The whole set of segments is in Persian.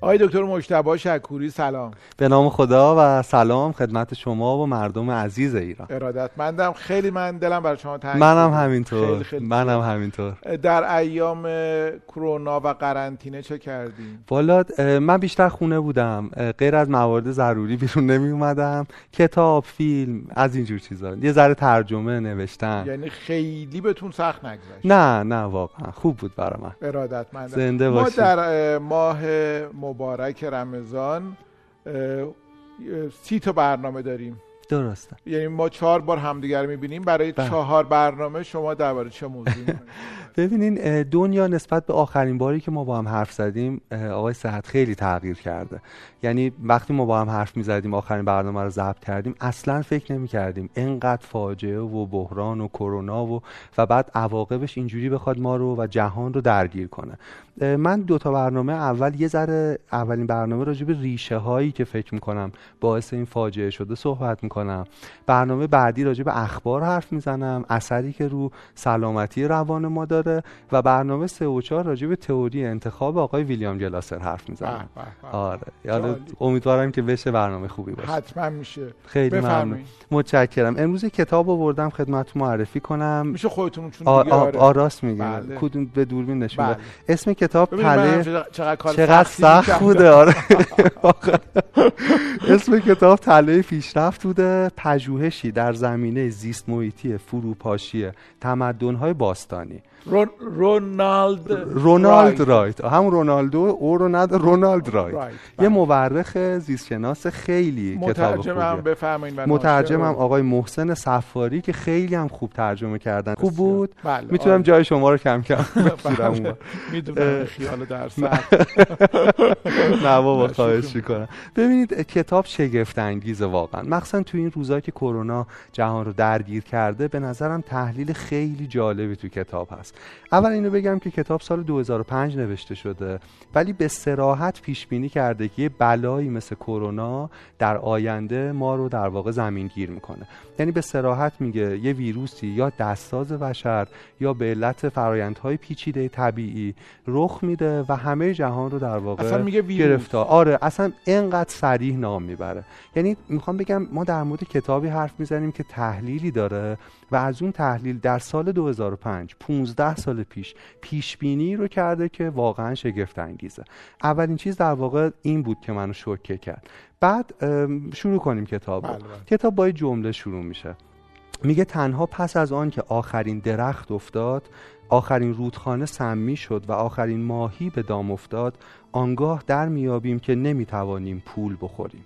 آقای دکتر مجتبی شکوری سلام. به نام خدا و سلام خدمت شما و مردم عزیز ایران. ارادتمندم. خیلی من دلم برای شما تنگ منم همینطور. خیلی خیلی منم همینطور. در ایام کرونا و قرنطینه چه کردیم والا من بیشتر خونه بودم. غیر از موارد ضروری بیرون نمی اومدم کتاب فیلم از اینجور چیزا. یه ذره ترجمه نوشتن. یعنی خیلی بهتون سخت نگذشت. نه نه واقعا. خوب بود برای من. ارادتمندم. زنده ما در ماه مبارک رمضان سی تا برنامه داریم. درسته. یعنی ما چهار بار همدیگر می‌بینیم. برای بله. چهار برنامه شما درباره چه موضوعی ببینین دنیا نسبت به آخرین باری که ما با هم حرف زدیم آقای صحت خیلی تغییر کرده. یعنی وقتی ما با هم حرف می‌زدیم آخرین برنامه رو ضبط کردیم اصلا فکر نمی کردیم انقدر فاجعه و بحران و کرونا و و بعد عواقبش اینجوری بخواد ما رو و جهان رو درگیر کنه. من دو تا برنامه اول یه ذره اولین برنامه راجع به ریشه هایی که فکر می‌کنم باعث این فاجعه شده صحبت می‌کنم. برنامه بعدی راجع به اخبار حرف می‌زنم. اثری که رو سلامتی روان ما داره و برنامه سه و چهار راجع به تئوری انتخاب آقای ویلیام گلاسر حرف می‌زنم. آره. یعنی امیدوارم که بشه برنامه خوبی باشه. حتما میشه. خیلی ممنون. متشکرم. امروز کتاب آوردم خدمتتون معرفی کنم. میشه خودتون چون آره. آراست میگم بله. کدوم؟ به دوربین نشون بله. اسم کتاب تله. چقدر, چقدر سخت بوده. آره. اسم کتاب تله پیشرفت بوده. پژوهشی در زمینه زیست محیطی فروپاشی تمدن‌های باستانی. رونالد رونالد رایت هم رونالدو او رو ند رونالد رایت یه مورخ زیستشناس خیلی کتاب خوبیه. هم بفرمایید مترجم هم آقای محسن صفاری که خیلی هم خوب ترجمه کردن. خوب بود. بله. می‌تونم جای شما رو کم کم می‌دونم خیال در نه. بابا خواهش می‌کنم. ببینید کتاب شگفت انگیزه واقعا. مخصوصا تو این روزا که کرونا جهان رو درگیر کرده به نظرم تحلیل خیلی جالبی تو کتاب هست. اول اینو بگم که کتاب سال 2005 نوشته شده ولی به سراحت پیش بینی کرده که یه بلایی مثل کرونا در آینده ما رو در واقع زمین گیر می‌کنه. یعنی به سراحت میگه یه ویروسی یا دستاز بشر یا به علت فرایندهای پیچیده طبیعی رخ میده و همه جهان رو در واقع اصلا میگه گرفتار. آره اصلا اینقدر سریح نام می‌بره. یعنی می‌خوام بگم ما در مورد کتابی حرف می‌زنیم که تحلیلی داره و از اون تحلیل در سال 2005 15 سال پیش پیش بینی رو کرده که واقعا شگفت انگیزه اولین چیز در واقع این بود که منو شوکه کرد. بعد شروع کنیم کتاب بله، بله. کتاب با جمله شروع میشه. میگه تنها پس از آن که آخرین درخت افتاد آخرین رودخانه سمی شد و آخرین ماهی به دام افتاد آنگاه در میابیم که نمی‌توانیم پول بخوریم.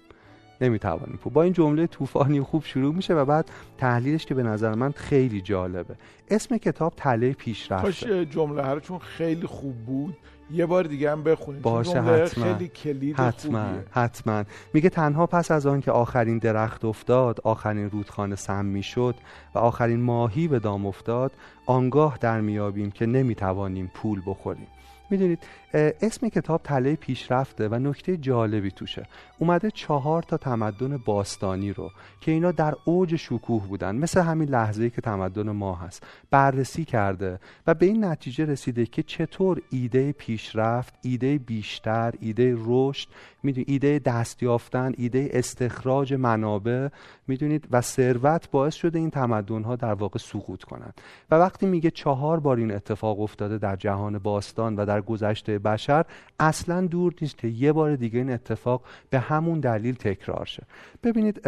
نمی‌توانیم با این جمله طوفانی خوب شروع میشه و بعد تحلیلش که به نظر من خیلی جالبه. اسم کتاب تله پیشرفته. کاش جمله هر چون خیلی خوب بود. یه بار دیگه هم بخونید باشه حتما. خیلی کلید حتما خوبیه. حتما. میگه تنها پس از آن که آخرین درخت افتاد آخرین رودخانه سم می‌شد و آخرین ماهی به دام افتاد آنگاه در میابیم که نمی‌توانیم پول بخوریم. می‌دونید اسم کتاب تله پیشرفته و نکته جالبی توشه. اومده چهار تا تمدن باستانی رو که اینا در اوج شکوه بودن. مثل همین لحظه که تمدن ما هست. بررسی کرده و به این نتیجه رسیده که چطور ایده پیشرفت ایده بیشتر ایده رشد می‌دونید ایده دست یافتن ایده استخراج منابع می‌دونید و ثروت باعث شده این تمدن ها در واقع سقوط کنند. و وقتی میگه چهار بار این اتفاق افتاده در جهان باستان و در گذشته بشر اصلا دور نیست که یه بار دیگه این اتفاق به همون دلیل تکرار شه. ببینید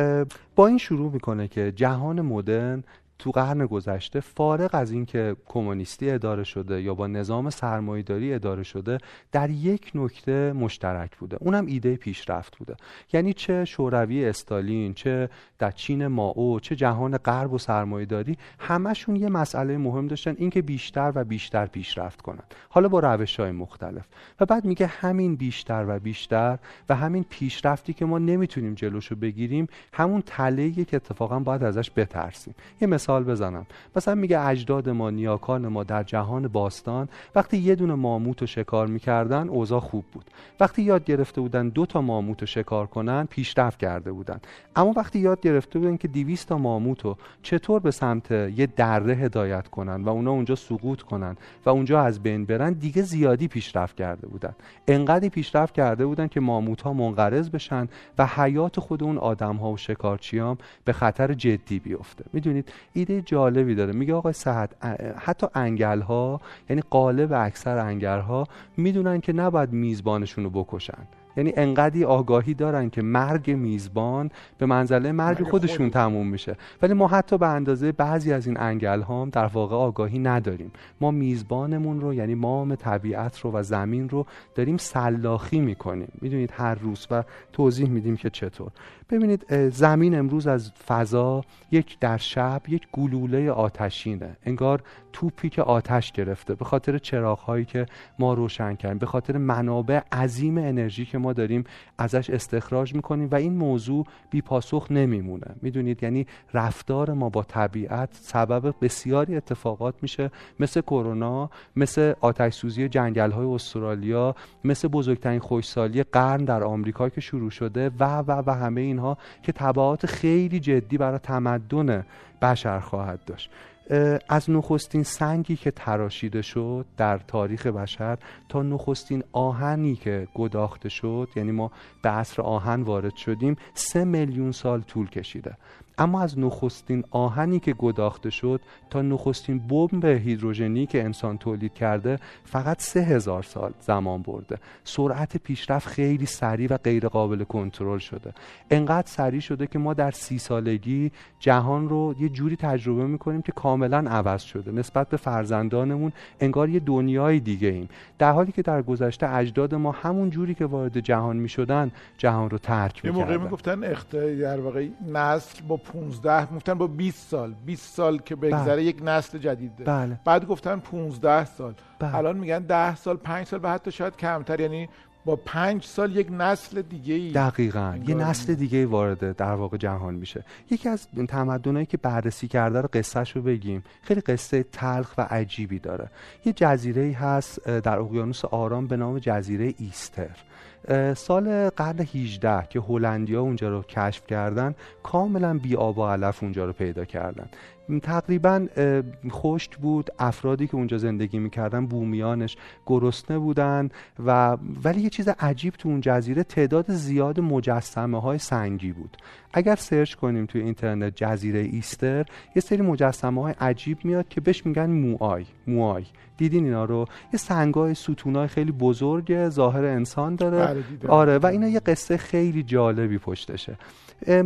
با این شروع می‌کنه که جهان مدرن تو قرن گذشته فارغ از اینکه کمونیستی اداره شده یا با نظام سرمایهداری اداره شده در یک نکته مشترک بوده. اونم ایده پیشرفت بوده. یعنی چه شوروی استالین چه در چین ماو چه جهان غرب و سرمایهداری همشون یه مسئله مهم داشتن اینکه بیشتر و بیشتر پیشرفت کنن. حالا با روش های مختلف. و بعد میگه همین بیشتر و بیشتر و همین پیشرفتی که ما نمی‌تونیم جلوشو بگیریم همون تله که اتفاقا باید ازش بترسیم. یه مثال مثال بزنم. مثلا میگه اجداد ما نیاکان ما در جهان باستان وقتی یه دونه ماموت رو شکار می‌کردن اوضاع خوب بود. وقتی یاد گرفته بودن دو تا ماموت رو شکار کنن پیشرفت کرده بودن. اما وقتی یاد گرفته بودن که 200 تا ماموت رو چطور به سمت یه دره هدایت کنن و اونا اونجا سقوط کنن و اونجا از بین برن دیگه زیادی پیشرفت کرده بودن. انقدری پیشرفت کرده بودن که ماموت ها منقرض بشن و حیات خود اون آدم ها و شکارچیام به خطر جدی بیفته. می‌دونید؟ ایده جالبی داره. میگه آقای صحت حتی انگل ها یعنی قالب اکثر انگل ها می‌دونن که نباید میزبانشون رو بکشن. یعنی انقدی آگاهی دارن که مرگ میزبان به منزله مرگ خودشون تموم میشه. ولی ما حتی به اندازه بعضی از این انگل هم در واقع آگاهی نداریم. ما میزبانمون رو یعنی مام طبیعت رو و زمین رو داریم سلاخی می‌کنیم. می‌دونید هر روز و توضیح میدیم که چطور. ببینید زمین امروز از فضا یک در شب یک گلوله آتشینه. انگار توپی که آتش گرفته. به خاطر چراغ هایی که ما روشن کردیم. به خاطر منابع عظیم انرژی که ما داریم ازش استخراج می‌کنیم و این موضوع بی پاسخ نمیمونه. می‌دونید؟ یعنی رفتار ما با طبیعت سبب بسیاری اتفاقات میشه. مثل کرونا مثل آتش سوزی جنگل های استرالیا مثل بزرگترین خوشسالی قرن در آمریکا که شروع شده و و و همه اینها که تبعات خیلی جدی برای تمدن بشر خواهد داشت. از نخستین سنگی که تراشیده شد در تاریخ بشر تا نخستین آهنی که گداخته شد یعنی ما به عصر آهن وارد شدیم سه میلیون سال طول کشیده. اما از نخستین آهنی که گداخته شد تا نخستین بمب هیدروژنی که انسان تولید کرده فقط سه هزار سال زمان برده. سرعت پیشرفت خیلی سریع و غیر قابل کنترل شده. انقدر سریع شده که ما در سی سالگی جهان رو یه جوری تجربه می‌کنیم که کاملا عوض شده. نسبت به فرزندانمون انگار یه دنیای دیگه ایم. در حالی که در گذشته اجداد ما همون جوری که وارد جهان می‌شدن جهان رو ترک می‌کردن یه موقع می‌گفتن در واقع نسل با 15 گفتن با 20 سال 20 سال که بگذره بله. یک نسل جدیده بله. بعد گفتن 15 سال. بله. الان میگن 10 سال 5 سال و حتی شاید کمتر. یعنی با پنج سال یک نسل دیگه ای دقیقا. یه نسل دیگه ای وارد در واقع جهان میشه. یکی از تمدنایی که بررسی کرده رو قصهش رو بگیم. خیلی قصه تلخ و عجیبی داره. یه جزیره ای هست در اقیانوس آرام به نام جزیره ایستر. سال قرن 18 که هلندیا اونجا رو کشف کردن کاملا بی آب و علف اونجا رو پیدا کردن. تقریبا خشک بود افرادی که اونجا زندگی می‌کردن بومیانش گرسنه بودن و ولی یه چیز عجیب تو اون جزیره تعداد زیاد مجسمه های سنگی بود. اگر search کنیم توی اینترنت جزیره ایستر یه سری مجسمه های عجیب میاد که بهش میگن موای موای دیدین اینا رو؟ یه سنگای ستونای خیلی بزرگ ظاهر انسان داره. بله، آره و اینا یه قصه خیلی جالبی پشتشه.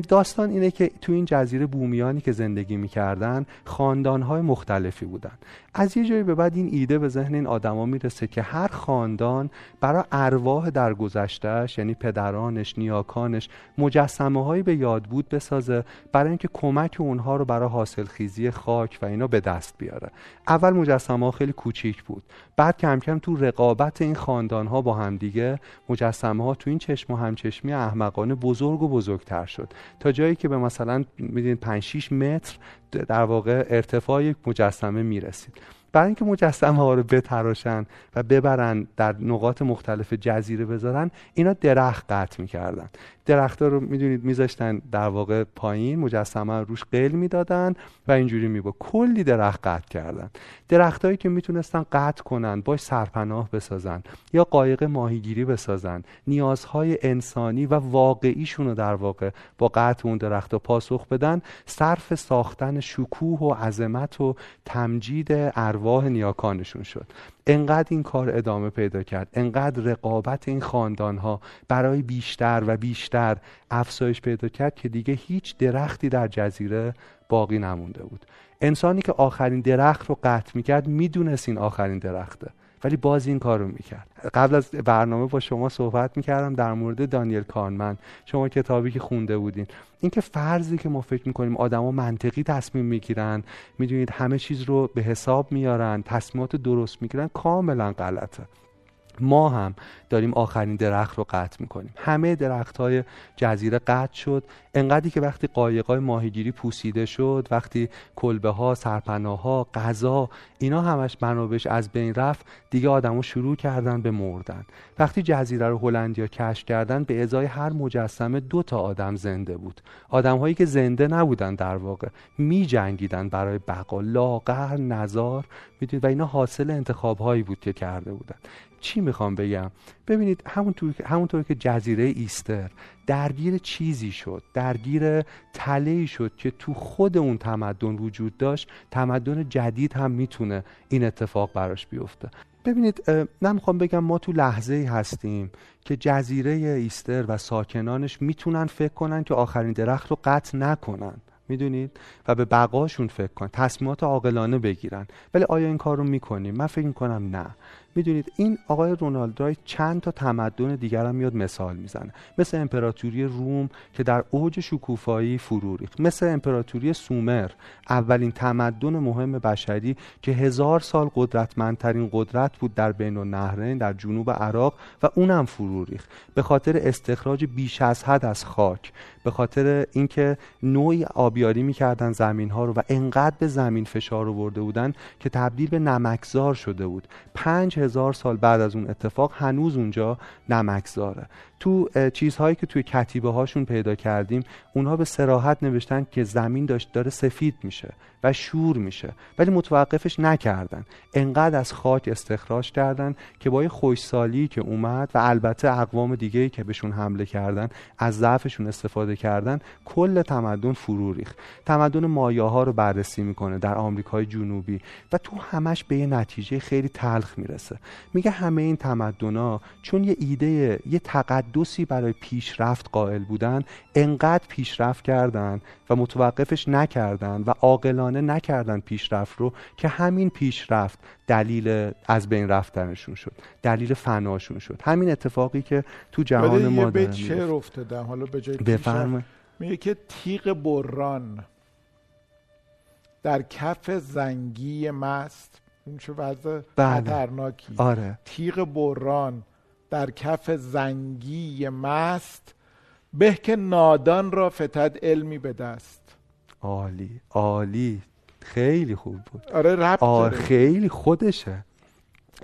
داستان اینه که تو این جزیره بومیانی که زندگی می‌کردن خاندانهای مختلفی بودن. از یه جایی به بعد این ایده به ذهن این آدما می‌رسه که هر خاندان برای ارواح در گذشتهش یعنی پدرانش نیاکانش مجسمه هایی به یاد بود بسازه برای اینکه کمک اونها رو برای حاصل خیزی خاک و اینا به دست بیاره. اول مجسمه ها خیلی کوچیک بود. بعد کم کم تو رقابت این خاندان ها با همدیگه مجسمه ها تو این چشم و همچشمی احمقانه بزرگ و بزرگتر شد. تا جایی که به مثلا میدین 5 6 متر در واقع ارتفاع یک مجسمه می‌رسید. برای اینکه مجسمه ها رو بتراشن و ببرن در نقاط مختلف جزیره بذارن اینا درخت قطع می‌کردن. درختها رو می‌دونید میذاشتن در واقع پایین مجسمه روش قل می‌دادن و اینجوری میبا کلی درخت قطع کردن. درختهایی که می‌تونستن قطع کنن باش سرپناه بسازن یا قایق ماهیگیری بسازن. نیازهای انسانی و واقعیشون رو در واقع با قطع اون درخت پاسخ بدن. صرف ساختن شکوه و عظمت و تمجید ارواح نیاکانشون شد. انقدر این کار ادامه پیدا کرد انقدر رقابت این خاندان ها برای بیشتر و بیشتر افزایش پیدا کرد که دیگه هیچ درختی در جزیره باقی نمونده بود. انسانی که آخرین درخت رو قطع می‌کرد می‌دونست این آخرین درخته. ولی باز این کار رو می‌کرد. قبل از برنامه با شما صحبت می‌کردم در مورد دانیل کانمن شما کتابی که خونده بودین. اینکه فرضی که ما فکر می‌کنیم آدما منطقی تصمیم می‌گیرن می‌دونید همه چیز رو به حساب میارن تصمیمات درست می‌گیرن کاملا غلطه. ما هم داریم آخرین درخت رو قطع می‌کنیم. همه درخت های جزیره قطع شد. انقدری که وقتی قایقای ماهیگیری پوسیده شد وقتی کلبه ها سرپناه ها غذا اینا همش منابش از بین رفت دیگه آدمو شروع کردن به مردن. وقتی جزیره رو هلندیا کشف کردن به ازای هر مجسمه دو تا آدم زنده بود. آدم هایی که زنده نبودن در واقع. می جنگیدن برای بقا. لاغر نزار می‌دونید و اینا حاصل انتخاب هایی بود که کرده بودن. چی می‌خوام بگم؟ ببینید همونطور, همونطور که جزیره ایستر درگیر چیزی شد درگیر تله شد که تو خود اون تمدن وجود داشت تمدن جدید هم می‌تونه این اتفاق براش بیفته. ببینید نمی‌خوام بگم ما تو لحظه ای هستیم که جزیره ایستر و ساکنانش می‌تونن فکر کنن که آخرین درخت رو قطع نکنن. می‌دونید؟ و به بقاشون فکر کن. تصمیمات عاقلانه بگیرن. ولی آیا این کار رو می‌کنیم؟ من فکر کنم نه. می‌دونید این آقای رونالد چند تا تمدن دیگر هم میاد مثال می‌زنه. مثل امپراتوری روم که در اوج شکوفایی فرو ریخت. مثل امپراتوری سومر اولین تمدن مهم بشری که هزار سال قدرتمندترین قدرت بود در بین النهرین در جنوب عراق و اونم فرو ریخت. به خاطر استخراج بیش از حد از خاک به خاطر اینکه نوعی آبیاری می‌کردن زمین ها رو و انقدر به زمین فشار آورده بودن که تبدیل به نمکزار شده بود. پنج هزار سال بعد از اون اتفاق هنوز اونجا نمکزاره. تو چیزهایی که توی کتیبه هاشون پیدا کردیم اونها به سراحت نوشتن که زمین داشت داره سفید میشه و شور میشه ولی متوقفش نکردن. انقدر از خاک استخراج کردن که با خوشسالی که اومد و البته اقوام دیگه که بهشون حمله کردن از ضعفشون استفاده کردن کل تمدن فرو ریخت. تمدن مایه ها رو بررسی می‌کنه در آمریکای جنوبی و تو همش به یه نتیجه خیلی تلخ می‌رسه. میگه همه این تمدن ها چون یه ایده یه تقدسی برای پیشرفت قائل بودن انقدر پیشرفت کردن و متوقفش نکردن و عاقلانه نکردن پیشرفت رو که همین پیشرفت دلیل از بین رفتنشون شد دلیل فناشون شد. همین اتفاقی که تو جهان ما داره افتادم حالا به جای میگه که تیغ بران در کف زنگی مست این چه وضع بله. خطرناکی. آره. تیغ بران در کف زنگی مست به که نادان را فتد علمی به دست. عالی عالی. خیلی خوب بود. آره ربط آره خیلی خودشه.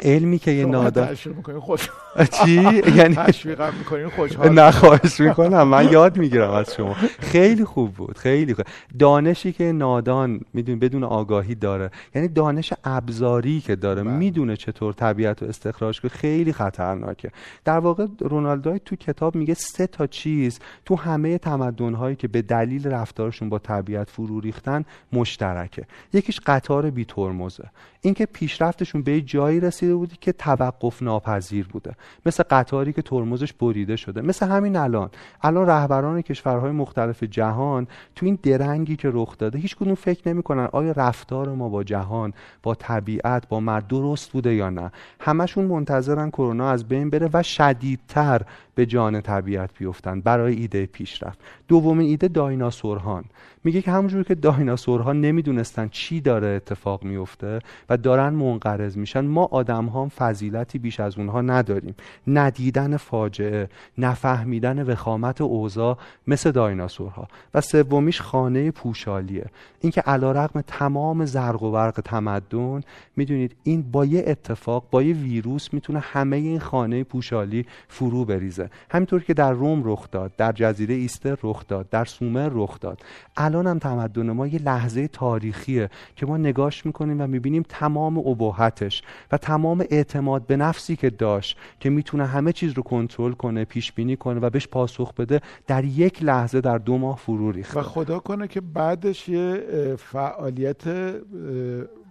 علمی که یه نادان چی؟ یعنی تشویقم می‌کنین خوشحال نه خواهش می‌کنم. من یاد می‌گیرم از شما. خیلی خوب بود خیلی خوب. دانشی که نادان میدون بدون آگاهی داره. یعنی دانش ابزاری که داره بله. می‌دونه چطور طبیعت رو استخراج کنه. خیلی خطرناکه. در واقع رونالدو تو کتاب میگه سه تا چیز تو همه تمدن هایی که به دلیل رفتارشون با طبیعت فرو ریختن مشترکه. یکیش قطار بی ترمزه اینکه پیشرفتشون به جایی رسیده بودی که توقف ناپذیر بوده. مثل قطاری که ترمزش بریده شده. مثل همین الان. الان رهبران کشورهای مختلف جهان تو این درنگی که رخ داده هیچ کدوم فکر نمی‌کنن آیا رفتار ما با جهان با طبیعت با مرد درست بوده یا نه. همشون منتظرن کرونا از بین بره و شدیدتر به جان طبیعت بیفتن برای ایده پیشرفت. دومین ایده دایناسورهان. میگه که همونجور که دایناسورها نمی‌دونستن چی داره اتفاق میفته و دارن منقرض میشن ما آدم ها فضیلتی بیش از اونها نداریم. ندیدن فاجعه نفهمیدن وخامت اوضاع مثل دایناسورها. و سومیش خانه پوشالیه. اینکه علیرغم تمام زرق و برق تمدن می‌دونید این با یه اتفاق با یه ویروس می‌تونه همه این خانه پوشالی فرو بریزه. همینطور که در روم رخ داد در جزیره ایستر رخ داد در سومر رخ داد. الان هم تمدن ما یه لحظه تاریخیه که ما نگاش می‌کنیم و می‌بینیم تمام ابهتش و تمام اعتماد به نفسی که داشت که می‌تونه همه چیز رو کنترل کنه پیش بینی کنه و بهش پاسخ بده در یک لحظه در دو ماه فرو ریخته. و خدا کنه که بعدش یه فعالیت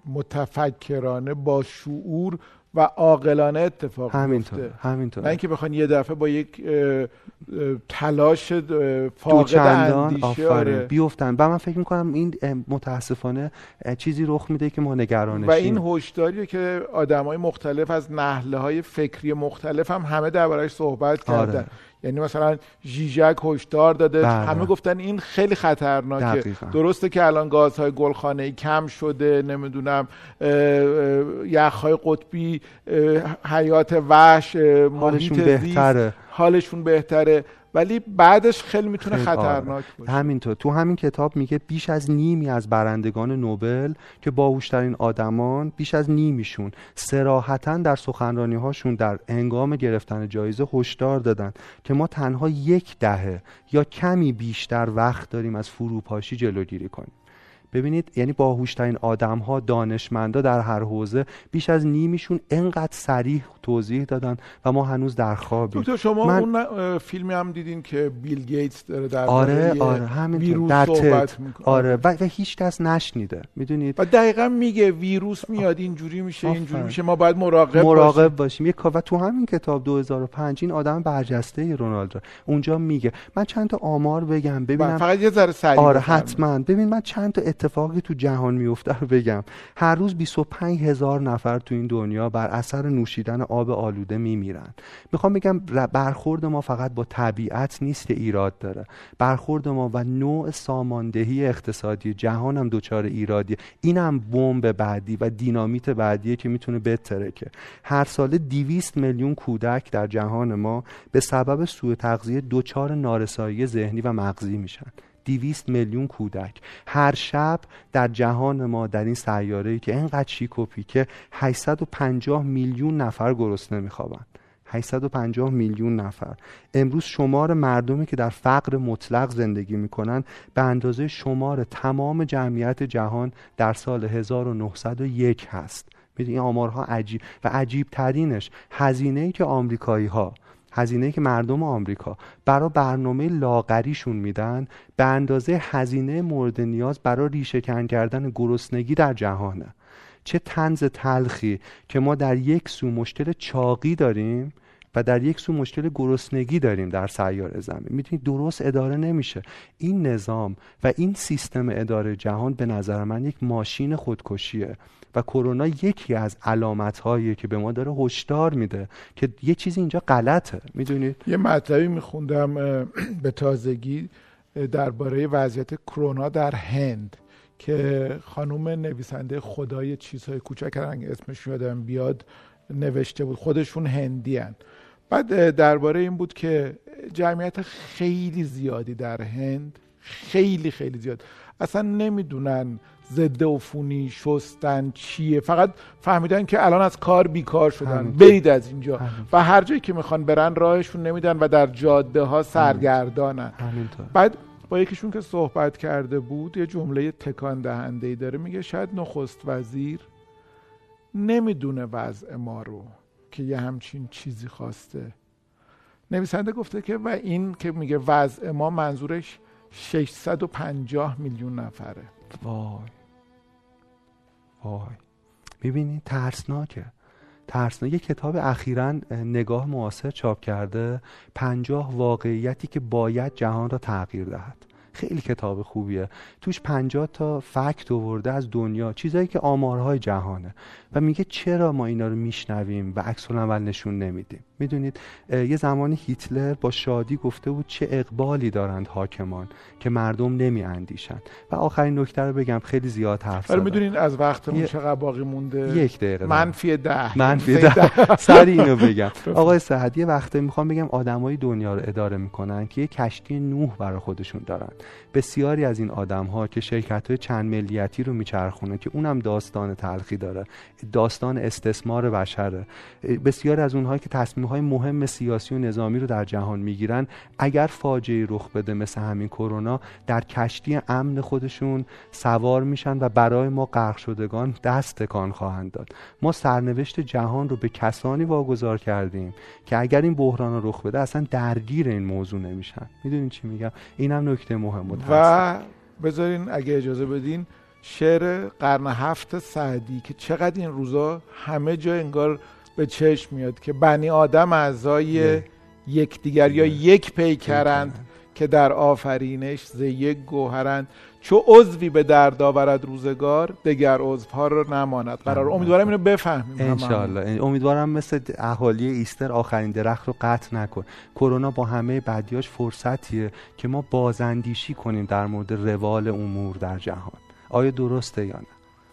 متفکرانه با شعور و عاقلانه اتفاق همینطور همینطور. نه اینکه بخوان یه دفعه با یک تلاش فاقد اندیشه آره. بیفتن. و من فکر می‌کنم این متاسفانه چیزی رخ میده که ما نگرانشیم. و این هشداریه که آدمای مختلف از نحله های فکری مختلف هم همه دربارش صحبت کردن. آره. یعنی مثلا ژیژک هشدار داده. بله. همه گفتن این خیلی خطرناکه. درسته که الان گازهای گلخانه ای کم شده نمی‌دونم یخهای قطبی حیات وحش محیط بهتره. حالشون بهتره. ولی بعدش خیلی می‌تونه خطرناک باشه. همینطور. تو همین کتاب میگه بیش از نیمی از برندگان نوبل که باهوشترین آدمان بیش از نیمیشون سراحتا در سخنرانی هاشون در انگام گرفتن جایزه هشدار دادن که ما تنها یک دهه یا کمی بیشتر وقت داریم از فروپاشی جلوگیری کنیم. ببینید یعنی باهوشترین آدم ها دانشمندا در هر حوزه بیش از نیمیشون انقدر سریح توضیح دادن و ما هنوز در خوابیم. دکتر شما من... اون فیلمی هم دیدین که بیل گیتس داره در آره آره همین ویروس در صحبت می‌کنه. آره و, و هیچ کس نشنیده می‌دونید؟ و دقیقا میگه ویروس میاد اینجوری میشه اینجوری میشه ما باید مراقب مراقب باشیم, یک و تو همین کتاب 2005 این آدم برجسته رونالدو. اونجا میگه من چند تا آمار بگم ببینم. فقط یه ذره سریع آره حتما. ببین من چند تا اتفاقی تو جهان میفته رو بگم. هر روز 25 هزار نفر تو این دنیا بر اثر نوشیدن آب آلوده میمیرن. می‌خوام بگم برخورد ما فقط با طبیعت نیست ایراد داره. برخورد ما و نوع ساماندهی اقتصادی جهان هم دچار ایرادیه. اینم بمب بعدی و دینامیت بعدیه که می‌تونه بترکه. هر ساله 200 میلیون کودک در جهان ما به سبب سوء تغذیه دچار نارسایی ذهنی و مغزی میشن. 200 میلیون کودک. هر شب در جهان ما در این سیاره که اینقدر شیک و پیکه 850 میلیون نفر گرسنه میخوابند. 850 میلیون نفر. امروز شمار مردمی که در فقر مطلق زندگی می‌کنن به اندازه شمار تمام جمعیت جهان در سال 1901 هست. این آمارها عجیب و عجیب ترینش هزینه ای که آمریکایی ها هزینه که مردم آمریکا برای برنامه لاغریشون میدن به اندازه هزینه مورد نیاز برای ریشه کن کردن گرسنگی در جهانه. چه تنز تلخی که ما در یک سو مشکل چاقی داریم و در یک سو مشکل گرسنگی داریم در سیاره زمین. می‌تونید درست اداره نمیشه. این نظام و این سیستم اداره جهان به نظر من یک ماشین خودکشیه. و کرونا یکی از علامت هایی که به ما داره هشدار میده که یه چیزی اینجا غلطه. می‌دونید؟ یه مطلبی میخوندم به تازگی درباره وضعیت کرونا در هند که خانوم نویسنده خدای چیزهای کوچک رنگ اسمش یادم بیاد نوشته بود. خودشون هندی هن. بعد درباره این بود که جمعیت خیلی زیادی در هند خیلی خیلی زیاد. اصلا نمی‌دونن ضد عفونی شستن چیه؟ فقط فهمیدن که الان از کار بیکار شدن. برید از اینجا. و هر جایی که می‌خوان برن راهشون نمیدن و در جاده ها سرگردانن. بعد با یکیشون که صحبت کرده بود یه جمله تکان دهنده ای داره. میگه شاید نخست وزیر نمی‌دونه وضع ما رو که یه همچین چیزی خواسته. نویسنده گفته که و این که میگه وضع ما منظورش 650 میلیون نفره. وای. وای. می‌بینی ترسناکه. ترسناک. یه کتاب اخیرا نگاه معاصر چاپ کرده. پنجاه واقعیتی که باید جهان را تغییر دهد. خیلی کتاب خوبیه. توش 50 تا فکت آورده از دنیا چیزایی که آمارهای جهانه. و میگه چرا ما اینا رو میشنویم و عکس العمل نشون نمیدیم؟ می‌دونید یه زمانی هیتلر با شادی گفته بود چه اقبالی دارند حاکمان که مردم نمی اندیشن و آخرین نکته رو بگم خیلی زیاد حرف زدم. می‌دونید از وقتمون چقدر باقی مونده؟ یک دقیقه منفی ده. منفی ده. سری اینو بگم. آقای سعد یه وقته می‌خوام بگم آدمای دنیا رو اداره می‌کنن که یه کشتی نوح برای خودشون دارن. بسیاری از این آدم ها که شرکت های چند ملیتی رو میچرخونه که اونم داستان تلخی داره داستان استثمار بشره. بسیاری از اونها که تصمیم های مهم سیاسی و نظامی رو در جهان می‌گیرن اگر فاجعه رخ بده مثل همین کرونا در کشتی امن خودشون سوار میشن و برای ما غرق شدگان دست تکان خواهند داد. ما سرنوشت جهان رو به کسانی واگذار کردیم که اگر این بحران رخ بده اصلا درگیر این موضوع نمیشن. می‌دونین چی میگم؟ اینم نکته مهم. بود و بذارین اگه اجازه بدین شعر قرن هفت سعدی که چقدر این روزا همه جا انگار به چشم میاد که بنی آدم اعضای یکدیگر یا یک پیکرند. که در آفرینش ز یک گوهرند. چو عضوی به درد آورد روزگار دگر عضوها رو نماند. قرار امیدوارم اینو بفهمیم. انشالله امیدوارم مثل اهالی ایستر آخرین درخت رو قطع نکن. کرونا با همه بدیاش فرصتیه که ما بازاندیشی کنیم در مورد روال امور در جهان. آیا درسته یا نه؟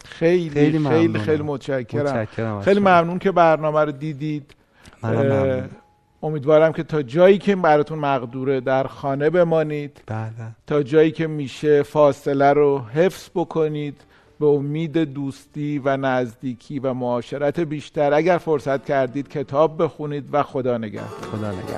خیلی خیلی خیلی, خیلی متشکرم, متشکرم خیلی ممنون که برنامه رو دیدید. امیدوارم که تا جایی که براتون مقدوره در خانه بمانید. بله. تا جایی که میشه فاصله رو حفظ بکنید به امید دوستی و نزدیکی و معاشرت بیشتر. اگر فرصت کردید کتاب بخونید و خدا نگهدار. خدا نگهدار.